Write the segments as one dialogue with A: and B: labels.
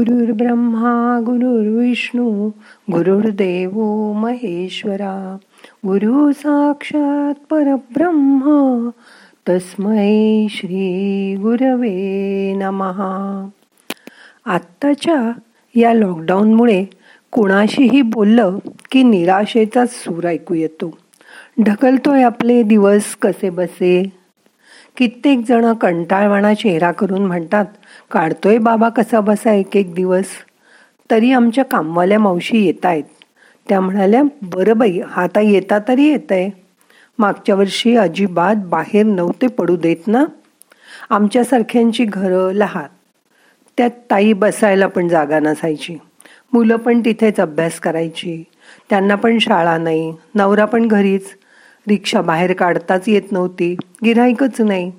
A: गुरुर्ब्रह्मा गुरुर्विष्णू गुरुर्देव महेश्वरा गुरु साक्षात परब्रह्म तस्मै श्री गुरवे नमहा आत्ताच्या या लॉकडाऊनमुळे कुणाशीही बोललं की निराशेचा सूर ऐकू येतो. ढकलतोय आपले दिवस कसे बसे? कित्येक जण कंटाळवाणा चेहरा करून म्हणतात काढतोय बाबा कसा बसा एक एक दिवस. तरी आमच्या कामवाल्या मावशी येत आहेत त्या म्हणाल्या बरं बाई आता येता तरी येत आहे मागच्या वर्षी अजिबात बाहेर नव्हते पडू देत ना? आमच्यासारख्यांची घरं लहान. त्यात ताई बसायला पण जागा नसायची. मुलं पण तिथेच अभ्यास करायची. त्यांना पण शाळा नाही. नवरा पण घरीच. रिक्षा बाहेर काढताच येत नव्हती. गिराईकच नाही.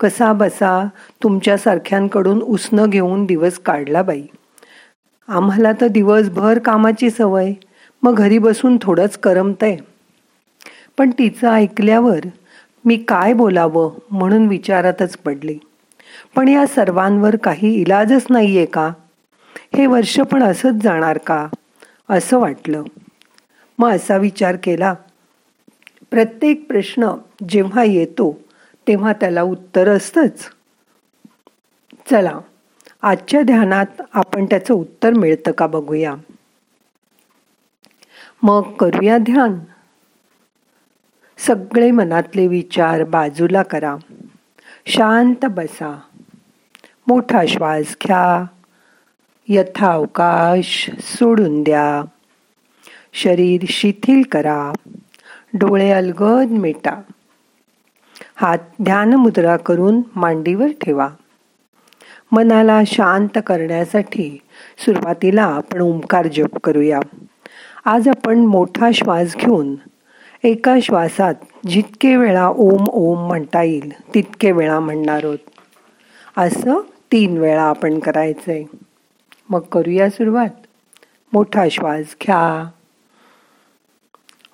A: कसा बसा तुमच्यासारख्यांकडून उसणं घेऊन दिवस काढला बाई. आम्हाला तर दिवसभर कामाची सवय मग घरी बसून थोडंच करमतंय. पण तिचं ऐकल्यावर मी काय बोलावं म्हणून विचारातच पडले. पण या सर्वांवर काही इलाजच नाहीये का? हे वर्ष पण असंच जाणार का? असं वाटलं. मग असा विचार केला. प्रत्येक प्रश्न जेव्हा येतो तेव्हा त्याला उत्तर असतंच. चला आजच्या ध्यानात आपण त्याचं उत्तर मिळतं का बघूया? मग करूया ध्यान. सगळे मनातले विचार बाजूला करा. शांत बसा. मोठा श्वास घ्या. यथावकाश सोडून द्या. शरीर शिथिल करा. डोळे अलगद मिटा. हात ध्यान मुद्रा करून मांडीवर ठेवा. मनाला शांत करण्यासाठी सुरुवातीला आपण ओंकार जप करूया. आज आपण मोठा श्वास घेऊन एका श्वासात जितके वेळा ओम ओम म्हणता येईल तितके वेळा म्हणणार आहोत. असं तीन वेळा आपण करायचंय. मग करूया सुरुवात. मोठा श्वास घ्या.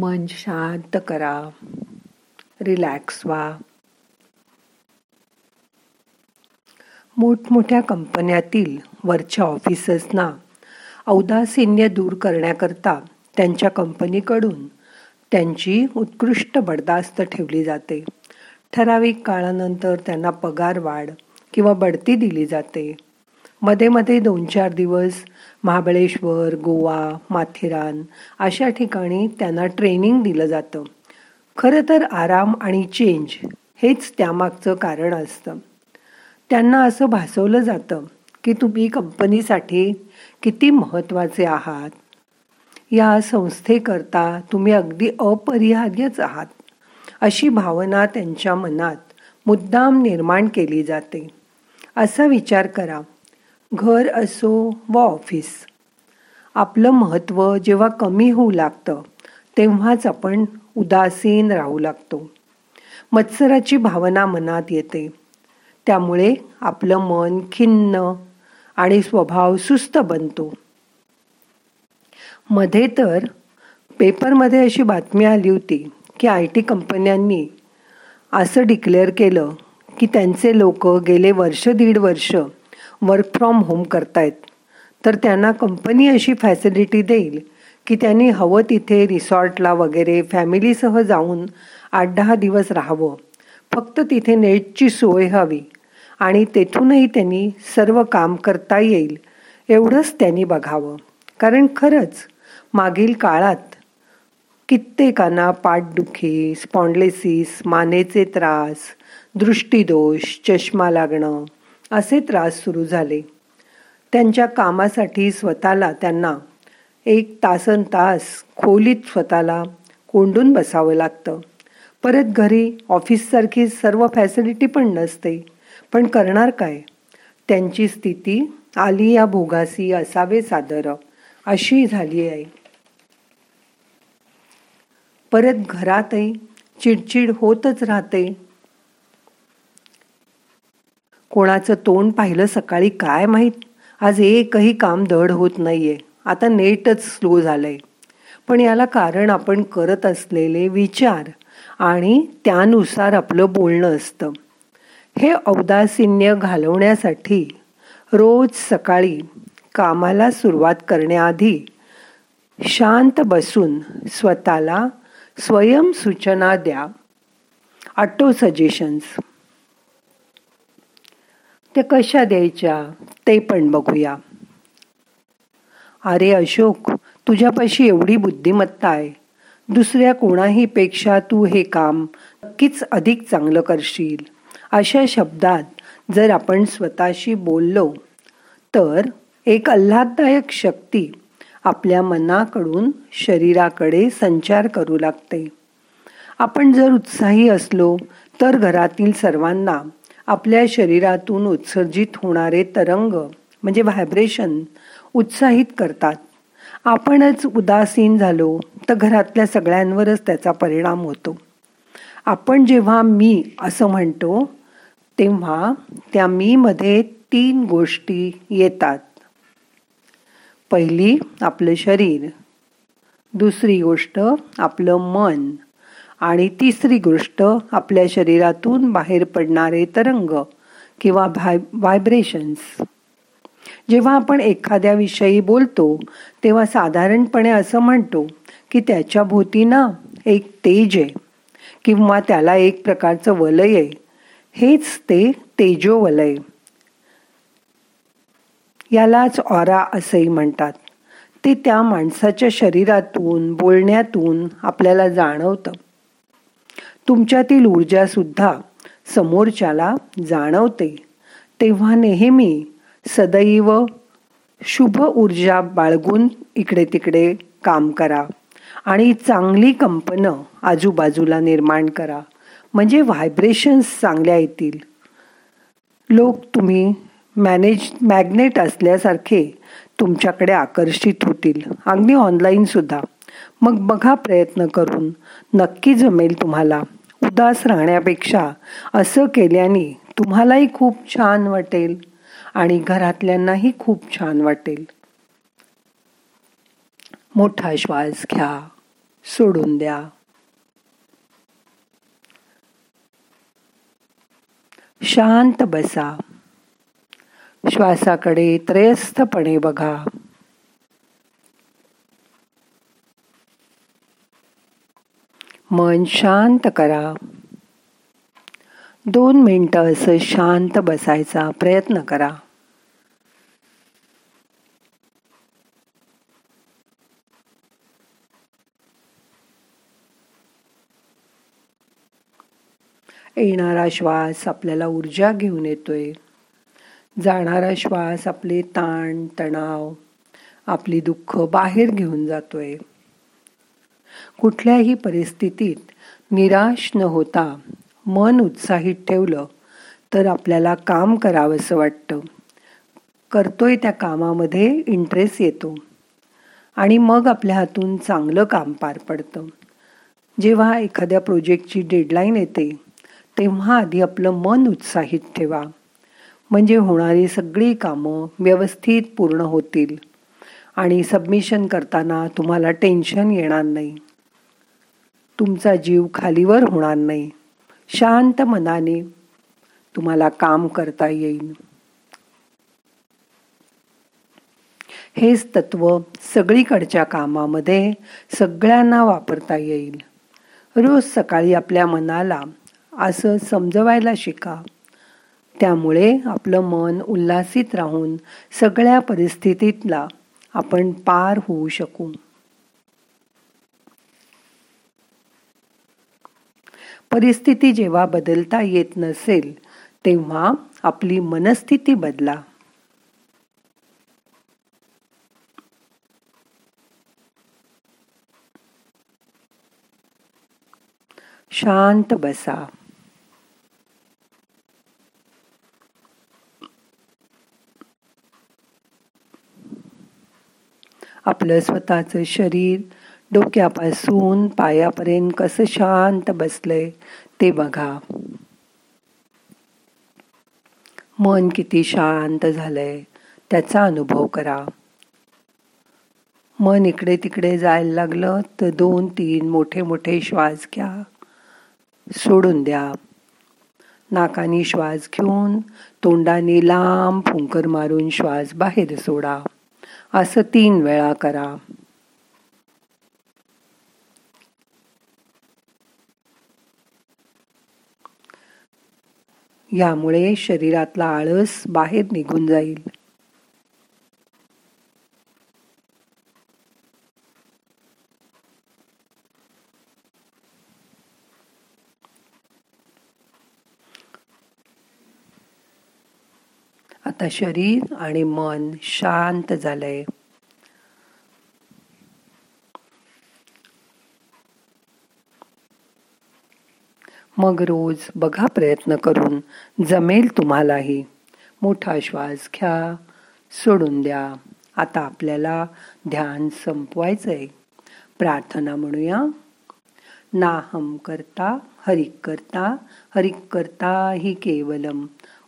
A: मन शांत करा रिलॅक्स व्हा. मोठमोठ्या कंपन्यातील वरच्या ऑफिसर्सना औदासीन्य दूर करण्याकरता त्यांच्या कंपनीकडून त्यांची उत्कृष्ट बडदास्त ठेवली जाते. ठराविक काळानंतर त्यांना पगार वाढ किंवा बढती दिली जाते. मध्ये मध्ये दोन चार दिवस महाबळेश्वर गोवा माथेरान अशा ठिकाणी त्यांना ट्रेनिंग दिलं जातं. खरं तर आराम आणि चेंज हेच त्यामागचं कारण असतं. त्यांना असं भासवलं जातं की तुम्ही कंपनीसाठी किती महत्त्वाचे आहात. या संस्थेकरता तुम्ही अगदी अपरिहार्यच आहात अशी भावना त्यांच्या मनात मुद्दाम निर्माण केली जाते. असा विचार करा. घर असो व ऑफिस. आपलं महत्त्व जेव्हा कमी होऊ लागतं तेव्हाच आपण उदासीन राहू लागतो. मत्सराची भावना मनात येते. त्यामुळे आपलं मन खिन्न आणि स्वभाव सुस्त बनतो. मध्ये तर पेपरमध्ये अशी बातमी आली होती की आय टी कंपन्यांनी असं डिक्लेअर केलं की त्यांचे लोक गेले वर्ष दीड वर्ष वर्क फ्रॉम होम करतायत. तर त्यांना कंपनी अशी फॅसिलिटी देईल की त्यांनी हवं तिथे रिसॉर्टला वगैरे फॅमिलीसह जाऊन आठ दहा दिवस राहावं. फक्त तिथे नेटची सोय हवी आणि तेथूनही त्यांनी सर्व काम करता येईल एवढंच त्यांनी बघावं. कारण खरंच मागील काळात कित्येकांना पाठदुखी स्पॉन्डलेसिस मानेचे त्रास दृष्टीदोष चष्मा लागणं असे त्रास सुरू झाले. त्यांच्या कामासाठी स्वतःला त्यांना एक तासन तास खोलीत स्वतःला कोंडून बसावं लागतं. परत घरी ऑफिससारखी सर्व फॅसिलिटी पण नसते. पण करणार काय? त्यांची स्थिती आली या भोगासी असावे सादर अशी झाली आहे. परत घरातही चिडचिड होतच राहते. कोणाचं तोंड पाहिलं सकाळी काय माहीत? आज एकही काम धड होत नाहीये. आता नेटच स्लो झालंय. पण याला कारण आपण करत असलेले विचार आणि त्यानुसार आपलं बोलणं असतं. हे औदासीन्य घालवण्यासाठी रोज सकाळी कामाला सुरुवात करण्याआधी शांत बसून स्वतःला स्वयंसूचना द्या. ऑटो सजेशन्स त्या कशा द्यायच्या ते पण बघूया. अरे अशोक तुझ्यापाशी एवढी बुद्धिमत्ता आहे. दुसऱ्या कोणाही पेक्षा तू हे काम नक्कीच अधिक चांगलं करशील. अशा शब्दात जर आपण स्वतःशी बोललो तर एक आल्हाददायक शक्ती आपल्या मनाकडून शरीराकडे संचार करू लागते. आपण जर उत्साही असलो तर घरातील सर्वांना आपल्या शरीरातून उत्सर्जित होणारे तरंग म्हणजे व्हायब्रेशन उत्साहित करतात. आपणच उदासीन झालो तर घरातल्या सगळ्यांवरच त्याचा परिणाम होतो. आपण जेव्हा मी असं म्हणतो तेव्हा त्या मीमध्ये तीन गोष्टी येतात. पहिली आपलं शरीर. दुसरी गोष्ट आपलं मन. आणि तिसरी गोष्ट आपल्या शरीरातून बाहेर पडणारे तरंग किंवा व्हाय व्हायब्रेशन्स जेव्हा आपण एखाद्याविषयी बोलतो तेव्हा साधारणपणे असं म्हणतो की त्याच्या भोवती ना एक तेज आहे किंवा त्याला एक प्रकारचं वलय आहे. हेच ते तेजोवलय. यालाच ऑरा असंही म्हणतात. ते त्या माणसाच्या शरीरातून बोलण्यातून आपल्याला जाणवतं. तुमच्यातील ऊर्जासुद्धा समोरच्याला जाणवते. तेव्हा नेहमी सदैव शुभ ऊर्जा बाळगून इकडे तिकडे काम करा आणि चांगली कंपनं आजूबाजूला निर्माण करा. म्हणजे व्हायब्रेशन्स चांगल्या येतील. लोक तुम्ही मॅनेज मॅग्नेट असल्यासारखे तुमच्याकडे आकर्षित होतील. अगदी ऑनलाईनसुद्धा मग बघा प्रयत्न करून. नक्की जमेल तुम्हाला. उदास राहण्यापेक्षा असं केल्याने तुम्हालाही खूप छान वाटेल आणि घरातल्यांनाही खूप छान वाटेल. मोठा श्वास घ्या. सोडून द्या. शांत बसा. श्वासाकडे त्रयस्थपणे बघा. मन शांत करा. दोन मिनटं असं शांत बसायचा प्रयत्न करा. येणारा श्वास आपल्याला ऊर्जा घेऊन येतोय. जाणारा श्वास आपले ताण तणाव आपली दुःख बाहेर घेऊन जातोय. कुठल्याही परिस्थितीत निराश न होता मन उत्साहित ठेवलं तर आपल्याला काम करावंसं वाटतं. करतोय त्या कामामध्ये इंटरेस्ट येतो. आणि मग आपल्या हातून चांगलं काम पार पडतं. जेव्हा एखाद्या प्रोजेक्टची डेडलाईन येते तेव्हा आधी आपलं मन उत्साहित ठेवा. म्हणजे होणारी सगळी कामं व्यवस्थित पूर्ण होतील. आणि सबमिशन करताना तुम्हाला टेन्शन येणार नाही. तुमचा जीव खालीवर होणार नाही. शांत मनाने तुम्हाला काम करता येईल. हेच तत्व सगळीकडच्या कामामध्ये सगळ्यांना वापरता येईल. रोज सकाळी आपल्या मनाला असं समजवायला शिका. त्यामुळे आपलं मन उल्हासित राहून सगळ्या परिस्थितीतला आपण पार होऊ शकू. परिस्थिती जेव्हा बदलता येत नसेल तेव्हा आपली मनस्थिती बदला. शांत बसा. आपलं स्वतःचं शरीर डोक्यापासून पायापर्यंत कसं शांत बसलंय ते बघा. मन किती शांत झालंय त्याचा अनुभव करा. मन इकडे तिकडे जायला लागलं तर दोन तीन मोठे मोठे श्वास घ्या. सोडून द्या. नाकानी श्वास घेऊन तोंडाने लांब फुंकर मारून श्वास बाहेर सोडा. असं तीन वेळा करा. यामुळे शरीरातला आळस बाहेर निघून जाईल. आता शरीर आणि मन शांत झालंय. मग रोज बघा प्रयत्न करून जमेल तुम्हालाही. मोठा श्वास घ्या सोडून द्या. आता आपल्याला ध्यान संपवायचंय. प्रार्थना म्हणूया. नाहम करता हरिक करता हरिक करता ही केवलम.